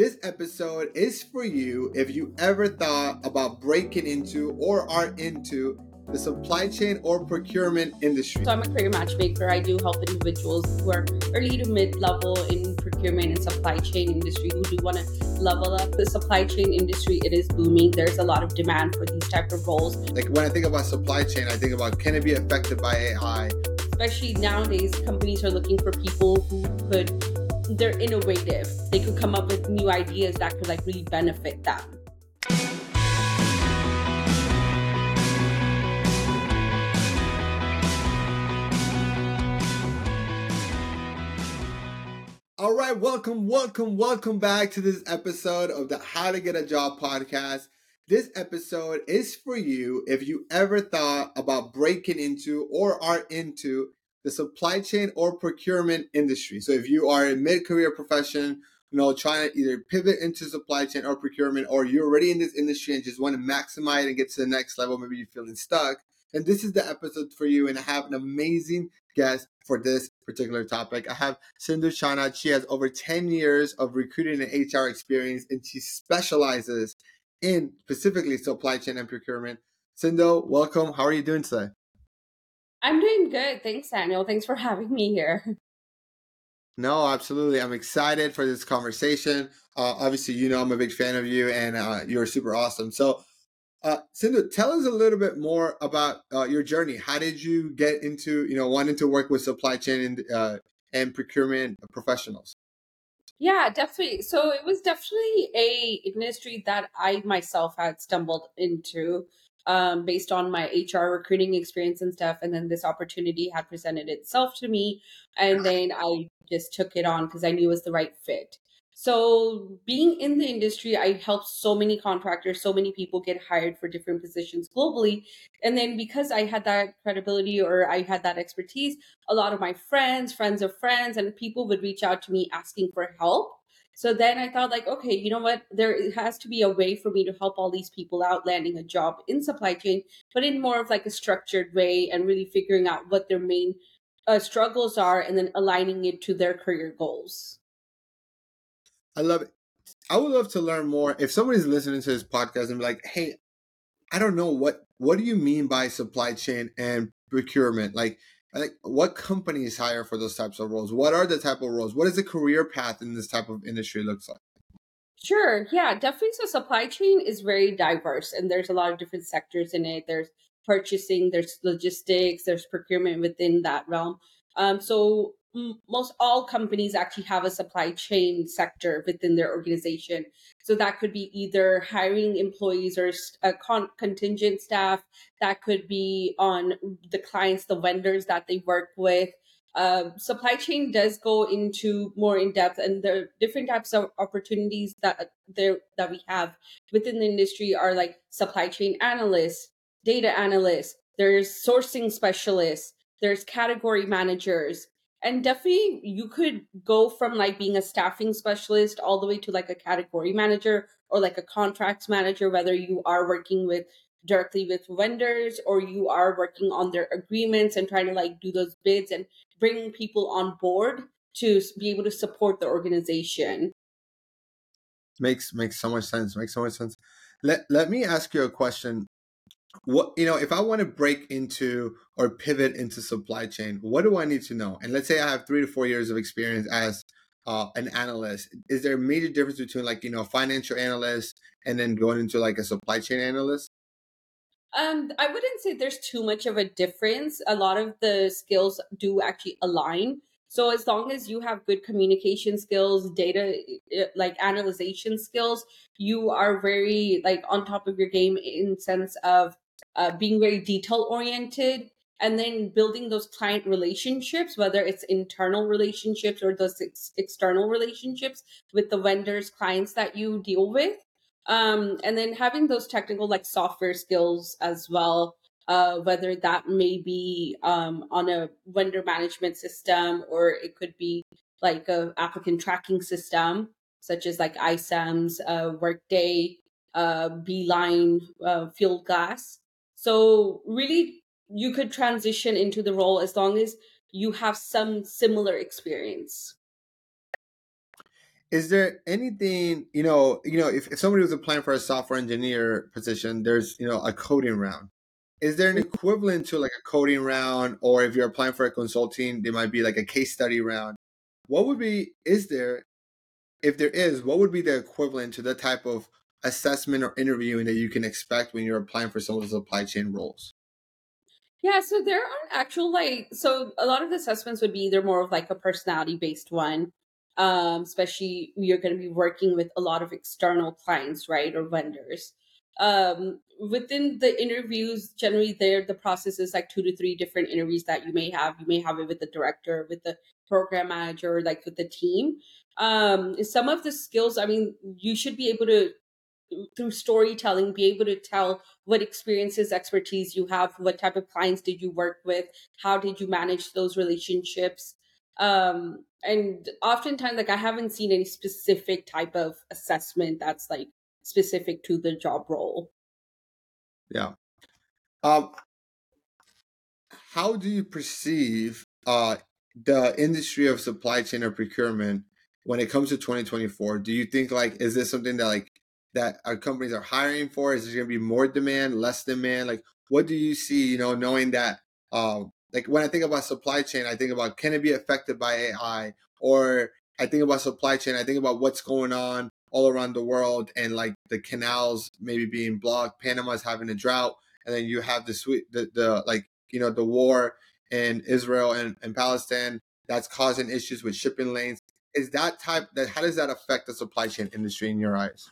This episode is for you if you ever thought about breaking into or are into the supply chain or procurement industry. So I'm a career matchmaker. I do help individuals who are early to mid level in procurement and supply chain industry who do want to level up the supply chain industry. It is booming. There's a lot of demand for these type of roles. Like when I think about supply chain, I think about can it be affected by AI? Especially nowadays, companies are looking for people who could they're innovative. They could come up with new ideas that could like really benefit them. All right, welcome, welcome, welcome back to this episode of the How to Get a Job podcast. This episode is for you if you ever thought about breaking into or are into the supply chain or procurement industry. So if you are a mid-career profession, you know, trying to either pivot into supply chain or procurement, or you're already in this industry and just want to maximize and get to the next level, maybe you're feeling stuck, and this is the episode for you. And I have an amazing guest for this particular topic. I have Sindho Channa. She has over 10 years of recruiting and HR experience, and she specializes in specifically supply chain and procurement. Sindho, welcome. How are you doing today? I'm doing good. Thanks, Daniel. Thanks for having me here. No, absolutely. I'm excited for this conversation. Uh, obviously, you know I'm a big fan of you, and uh, you're super awesome. So, uh, Sindho, tell us a little bit more about uh, your journey. How did you get into, you know, wanting to work with supply chain and, uh, and procurement professionals? Yeah, definitely. So it was definitely a industry that I myself had stumbled into um, based on my HR recruiting experience and stuff. And then this opportunity had presented itself to me. And then I just took it on because I knew it was the right fit. So, being in the industry, I helped so many contractors, so many people get hired for different positions globally. And then, because I had that credibility or I had that expertise, a lot of my friends, friends of friends, and people would reach out to me asking for help. So then I thought, like, okay, you know what? There has to be a way for me to help all these people out landing a job in supply chain, but in more of like a structured way and really figuring out what their main uh, struggles are and then aligning it to their career goals. I love it. I would love to learn more. If somebody's listening to this podcast and be like, hey, I don't know what what do you mean by supply chain and procurement? Like like what companies hire for those types of roles? What are the type of roles? What is the career path in this type of industry looks like? Sure yeah definitely so supply chain is very diverse and there's a lot of different sectors in it. There's purchasing there's logistics there's procurement within that realm. Um, so most all companies actually have a supply chain sector within their organization. So that could be either hiring employees or a con- contingent staff. That could be on the clients, the vendors that they work with. Uh, supply chain does go into more in depth, and the different types of opportunities that there that we have within the industry are like supply chain analysts, data analysts. There's sourcing specialists. There's category managers and definitely you could go from like being a staffing specialist all the way to like a category manager or like a contracts manager whether you are working with directly with vendors or you are working on their agreements and trying to like do those bids and bring people on board to be able to support the organization. Makes makes so much sense makes so much sense. Let let me ask you a question what you know if i want to break into or pivot into supply chain what do i need to know? And let's say i have three to four years of experience as uh, an analyst. Is there a major difference between like you know financial analyst and then going into like a supply chain analyst? Um i wouldn't say there's too much of a difference. A lot of the skills do actually align. So as long as you have good communication skills, data eh, like analyzation skills, you are very like on top of your game in sense of uh, being very detail oriented and then building those client relationships whether it's internal relationships or those ex- external relationships with the vendors clients that you deal with um, and then having those technical like software skills as well uh, whether that may be um, on a vendor management system or it could be like a applicant tracking system such as like iCIMS, uh, Workday, uh, Beeline, uh, Fieldglass. So really, you could transition into the role as long as you have some similar experience. is there anything you know you know if, if somebody was applying for a software engineer position there's you know a coding round. Is there an mm-hmm. equivalent to like a coding round or if you're applying for a consulting there might be like a case study round? What would be is there if there is what would be the equivalent to the type of assessment or interviewing that you can expect when you're applying for some of the supply chain roles yeah, so there aren't actual like so a lot of the assessments would be either more of like a personality based one, um, especially you're going to be working with a lot of external clients, right, or vendors. Um, within the interviews, generally, there the process is like two to three different interviews that you may have. You may have it with the director, with the program manager, like with the team. Um, some of the skills, I mean, you should be able to through storytelling be able to tell what experiences expertise you have what type of clients did you work with how did you manage those relationships. Um and oftentimes like i haven't seen any specific type of assessment that's like specific to the job role. Yeah. Um how do you perceive uh the industry of supply chain or procurement when it comes to 2024 do you think like is this something that like that our companies are hiring for? Is there going to be more demand, less demand? Like, what do you see? You know, knowing that, uh, like when I think about supply chain, I think about can it be affected by AI, or I think about supply chain, I think about what's going on all around the world, and like the canals maybe being blocked, Panama's having a drought, and then you have the Suez, the, the like you know the war in Israel and, and Palestine that's causing issues with shipping lanes. Is that type that how does that affect the supply chain industry in your eyes?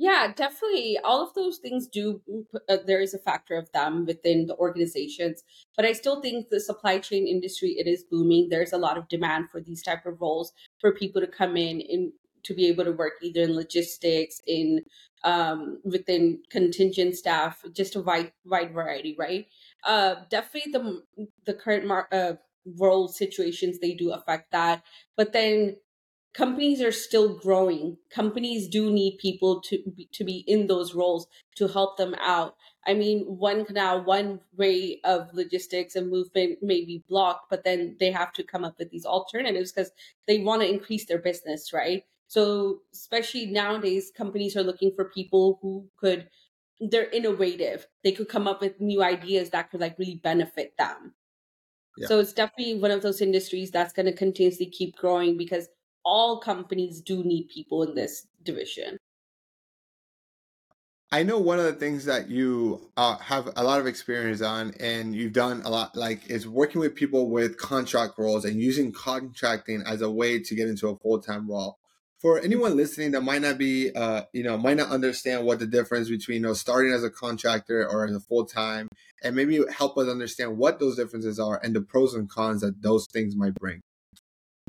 Yeah, definitely. All of those things do, uh, there is a factor of them within the organizations. But I still think the supply chain industry, it is booming. There's a lot of demand for these type of roles for people to come in and to be able to work either in logistics, in um, within contingent staff, just a wide wide variety, right? Uh, definitely the the current mar- uh, world situations they do affect that, but then companies are still growing. Companies do need people to be, to be in those roles to help them out. I mean one canal one way of logistics and movement may be blocked but then they have to come up with these alternatives because they want to increase their business right? So especially nowadays companies are looking for people who could they're innovative. They could come up with new ideas that could like really benefit them. Yeah. so it's definitely one of those industries that's going to continuously keep growing because all companies do need people in this division. I know one of the things that you uh, have a lot of experience on, and you've done a lot, like is working with people with contract roles and using contracting as a way to get into a full time role. For anyone listening that might not be, uh, you know, might not understand what the difference between you know starting as a contractor or as a full time, and maybe help us understand what those differences are and the pros and cons that those things might bring.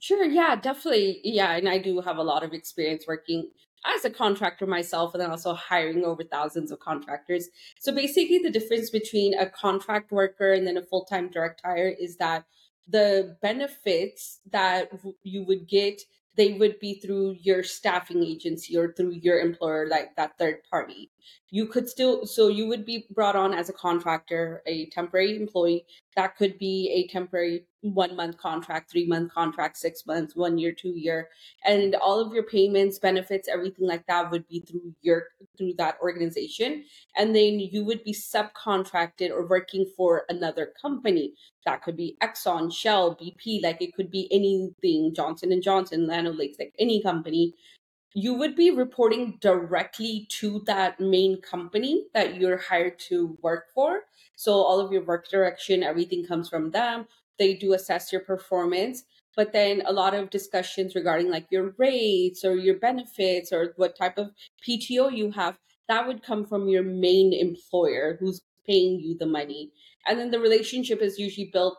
Sure, yeah, definitely. Yeah, and I do have a lot of experience working as a contractor myself and then also hiring over thousands of contractors. So basically the difference between a contract worker and then a full-time direct hire is that the benefits that you would get they would be through your staffing agency or through your employer like that third party you could still so you would be brought on as a contractor a temporary employee. That could be a temporary one month contract three month contract six months one year two year. And all of your payments benefits everything like that would be through your through that organization. And then you would be subcontracted or working for another company. That could be exxon shell bp like it could be anything johnson and johnson Lakes like any company you would be reporting directly to that main company that you're hired to work for. So all of your work direction, everything comes from them. They do assess your performance, but then a lot of discussions regarding like your rates or your benefits or what type of PTO you have, that would come from your main employer who's paying you the money. And then the relationship is usually built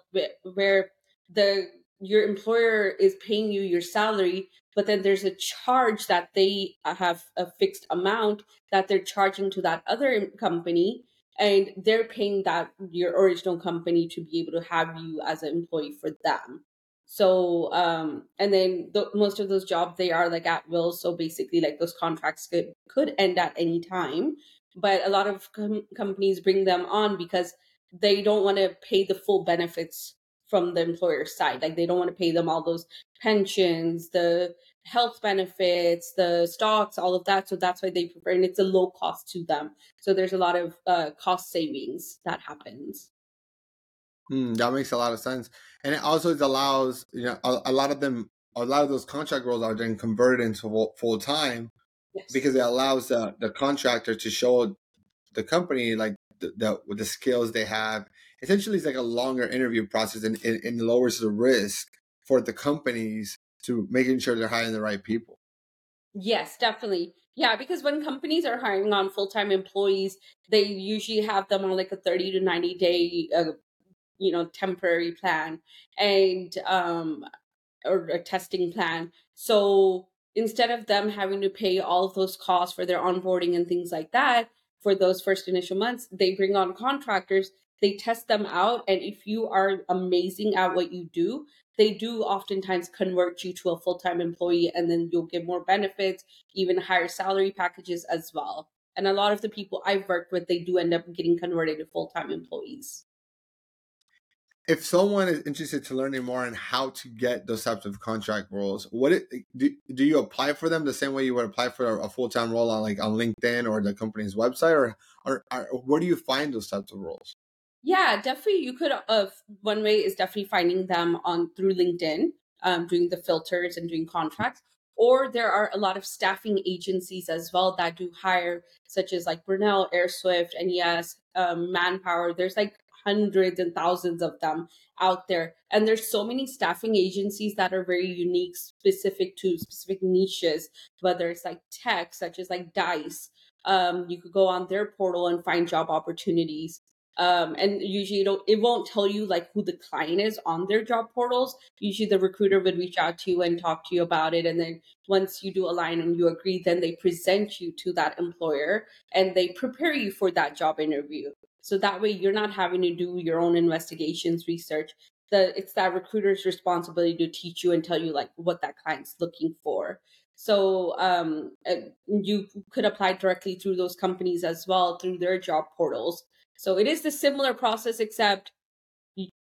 where the your employer is paying you your salary but then there's a charge that they have a fixed amount that they're charging to that other company and they're paying that your original company to be able to have you as an employee for them. So um and then the, most of those jobs they are like at will so basically like those contracts could could end at any time but a lot of com- companies bring them on because they don't want to pay the full benefits from the employer side. Like they don't want to pay them all those pensions, the health benefits, the stocks, all of that. So that's why they prefer, and it's a low cost to them. So there's a lot of uh, cost savings that happens. Mm, that makes a lot of sense, and it also allows you know a, a, lot of them, a lot of those contract roles are then converted into full time yes. because it allows the the contractor to show the company like the, the the skills they have. Essentially, it's like a longer interview process, and it lowers the risk for the companies to making sure they're hiring the right people. Yes, definitely. Yeah, because when companies are hiring on full time employees, they usually have them on like a 30 to 90 day, uh, you know, temporary plan and, um, or a testing plan. So instead of them having to pay all of those costs for their onboarding and things like that for those first initial months, they bring on contractors, they test them out. And if you are amazing at what you do, they do oftentimes convert you to a full time employee and then you'll get more benefits, even higher salary packages as well. And a lot of the people I've worked with, they do end up getting converted to full time employees. If someone is interested to learning more on how to get those types of contract roles, what it, do, do you apply for them the same way you would apply for a, a full time role on like on LinkedIn or the company's website, or, or, or where do you find those types of roles? Yeah, definitely. You could. Uh, one way is definitely finding them on through LinkedIn, um, doing the filters and doing contracts. Or there are a lot of staffing agencies as well that do hire, such as like Brunel, AirSwift, and yes, um, Manpower. There's like hundreds and thousands of them out there, and there's so many staffing agencies that are very unique, specific to specific niches. Whether it's like tech, such as like Dice, um, you could go on their portal and find job opportunities um, and usually it, it won't tell you like who the client is on their job portals. Usually the recruiter would reach out to you and talk to you about it and then once you do align and you agree then they present you to that employer and they prepare you for that job interview. So that way you're not having to do your own investigations research. The it's that recruiter's responsibility to teach you and tell you like what that client's looking for. So um, you could apply directly through those companies as well through their job portals so it is the similar process, except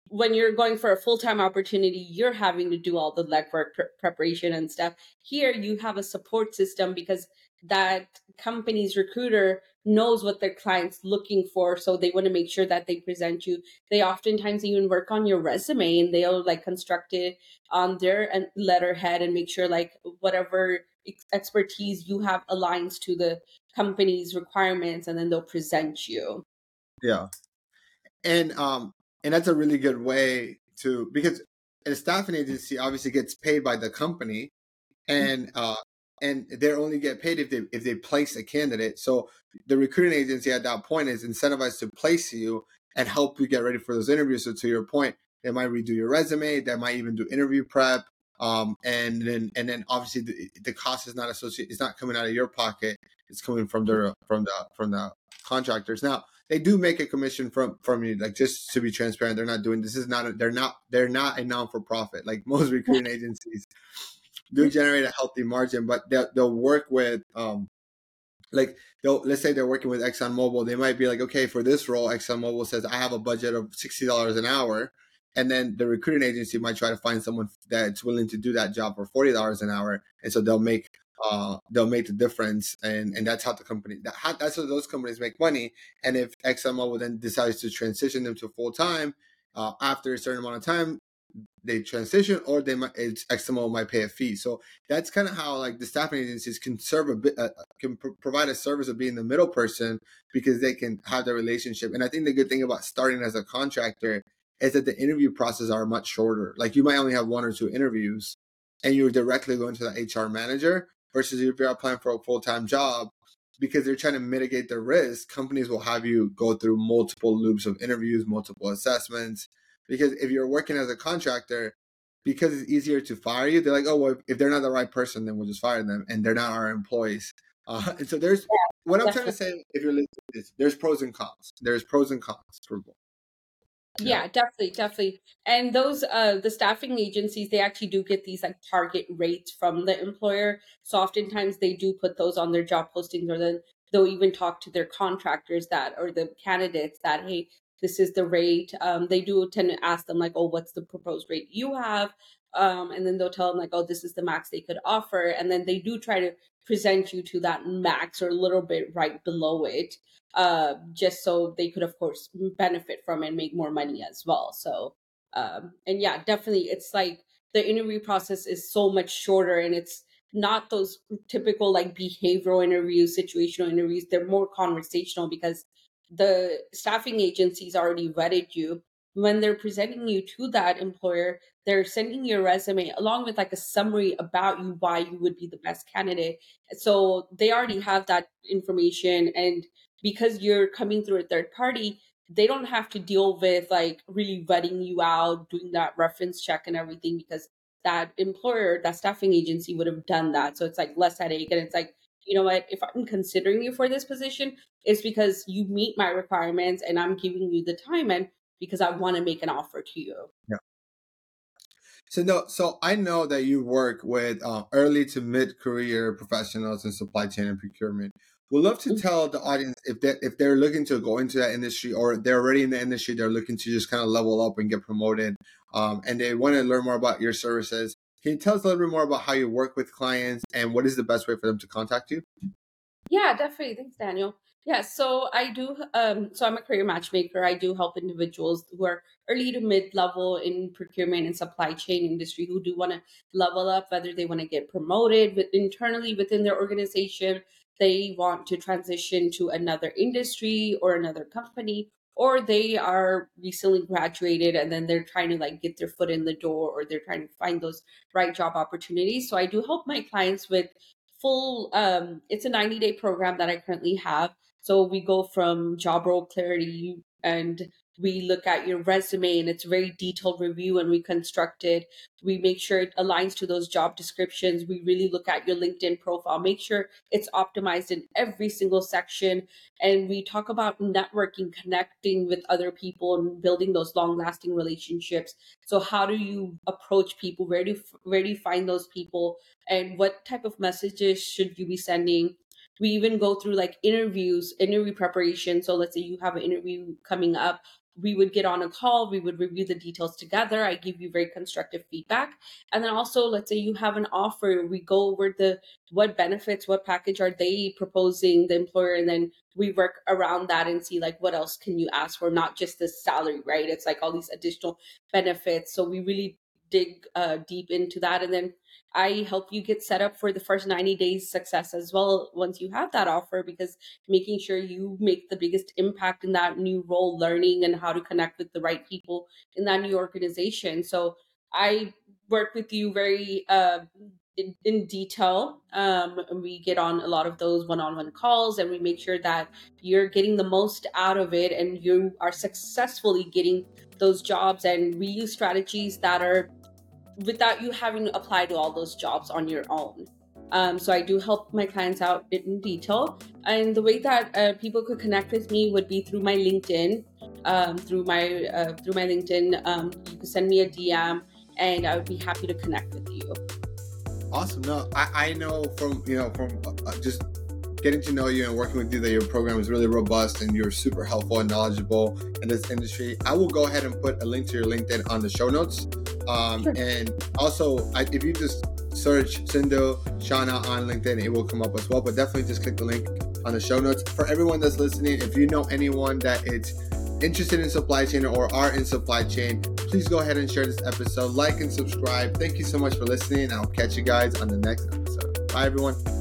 when you're going for a full time opportunity, you're having to do all the legwork pre- preparation and stuff. Here, you have a support system because that company's recruiter knows what their client's looking for so they want to make sure that they present you they oftentimes even work on your resume and they'll like construct it on their uh, letterhead and make sure like whatever expertise you have aligns to the company's requirements and then they'll present you yeah. And um and that's a really good way to because a staffing agency obviously gets paid by the company mm-hmm. and uh and they only get paid if they if they place a candidate. So the recruiting agency at that point is incentivized to place you and help you get ready for those interviews. So to your point, they might redo your resume, they might even do interview prep. Um, and then and then obviously the, the cost is not associated it's not coming out of your pocket, it's coming from the from the from the contractors. Now they do make a commission from from you like just to be transparent they're not doing this is not a, they're not they're not a non for profit like most recruiting agencies do generate a healthy margin but they'll, they'll work with um like they'll let's say they're working with ExxonMobil they might be like okay for this role ExxonMobil says I have a budget of $60 an hour and then the recruiting agency might try to find someone that's willing to do that job for $40 an hour and so they'll make uh, they'll make the difference, and and that's how the company that that's how those companies make money. And if ExxonMobil then decides to transition them to full time uh, after a certain amount of time, they transition, or they might it's, ExxonMobil might pay a fee. So that's kind of how like the staffing agencies can serve a bit, uh, can pr- provide a service of being the middle person because they can have the relationship. And I think the good thing about starting as a contractor is that the interview process are much shorter. Like you might only have one or two interviews, and you're directly going to the HR manager versus if you're applying for a full time job, because they're trying to mitigate the risk, companies will have you go through multiple loops of interviews, multiple assessments. Because if you're working as a contractor, because it's easier to fire you, they're like, oh, well, if they're not the right person, then we'll just fire them, and they're not our employees. Uh, and so there's yeah, what I'm trying to say. If you're listening, is there's pros and cons. There's pros and cons for both yeah. Definitely definitely. And those uh the staffing agencies they actually do get these like target rates from the employer. So oftentimes they do put those on their job postings or then they'll even talk to their contractors that or the candidates that hey this is the rate. Um, they do tend to ask them like oh what's the proposed rate you have um, and then they'll tell them like, oh, this is the max they could offer, and then they do try to present you to that max or a little bit right below it, uh, just so they could, of course, benefit from and make more money as well. So, um, and yeah, definitely, it's like the interview process is so much shorter, and it's not those typical like behavioral interviews, situational interviews. They're more conversational because the staffing agencies already vetted you when they're presenting you to that employer they're sending your resume along with like a summary about you why you would be the best candidate. So they already have that information and because you're coming through a third party they don't have to deal with like really vetting you out doing that reference check and everything because that employer that staffing agency would have done that. So it's like less headache and it's like you know what? If i'm considering you for this position it's because you meet my requirements and i'm giving you the time and because I want to make an offer to you. Yeah. So no, so I know that you work with uh, early to mid career professionals in supply chain and procurement. We'd love to mm-hmm. tell the audience if they if they're looking to go into that industry or they're already in the industry, they're looking to just kind of level up and get promoted, um, and they want to learn more about your services. Can you tell us a little bit more about how you work with clients and what is the best way for them to contact you? Yeah, definitely. Thanks, Daniel. Yeah, so I do. Um, so I'm a career matchmaker. I do help individuals who are early to mid level in procurement and supply chain industry who do want to level up, whether they want to get promoted with, internally within their organization, they want to transition to another industry or another company, or they are recently graduated and then they're trying to like get their foot in the door or they're trying to find those right job opportunities. So I do help my clients with full um it's a 90 day program that I currently have so we go from job role clarity and we look at your resume and it's a very detailed review and we construct it. We make sure it aligns to those job descriptions. We really look at your LinkedIn profile, make sure it's optimized in every single section. And we talk about networking, connecting with other people and building those long lasting relationships. So how do you approach people? Where do, where do you find those people? And what type of messages should you be sending? We even go through like interviews interview preparation. So let's say you have an interview coming up we would get on a call we would review the details together. I give you very constructive feedback. And then also let's say you have an offer we go over the what benefits what package are they proposing the employer and then we work around that and see like what else can you ask for? Not just the salary right? It's like all these additional benefits. So we really dig uh, deep into that. And then I help you get set up for the first 90 days success as well once you have that offer because making sure you make the biggest impact in that new role, learning and how to connect with the right people in that new organization. So I work with you very uh, in, in, detail. Um, we get on a lot of those one on one calls and we make sure that you're getting the most out of it and you are successfully getting those jobs. And we use strategies that are without you having to apply to all those jobs on your own. Um, so I do help my clients out in detail. And the way that uh, people could connect with me would be through my LinkedIn. Um, through my uh, through my LinkedIn, um, you could send me a DM, and I would be happy to connect with you. Awesome. No, I, I know from you know from uh, just getting to know you and working with you that your program is really robust and you're super helpful and knowledgeable in this industry. I will go ahead and put a link to your LinkedIn on the show notes. Um, sure. And also, I, if you just search Sindho Channa on LinkedIn, it will come up as well. But definitely just click the link on the show notes. For everyone that's listening, if you know anyone that is interested in supply chain or are in supply chain, please go ahead and share this episode. Like and subscribe. Thank you so much for listening. I'll catch you guys on the next episode. Bye, everyone.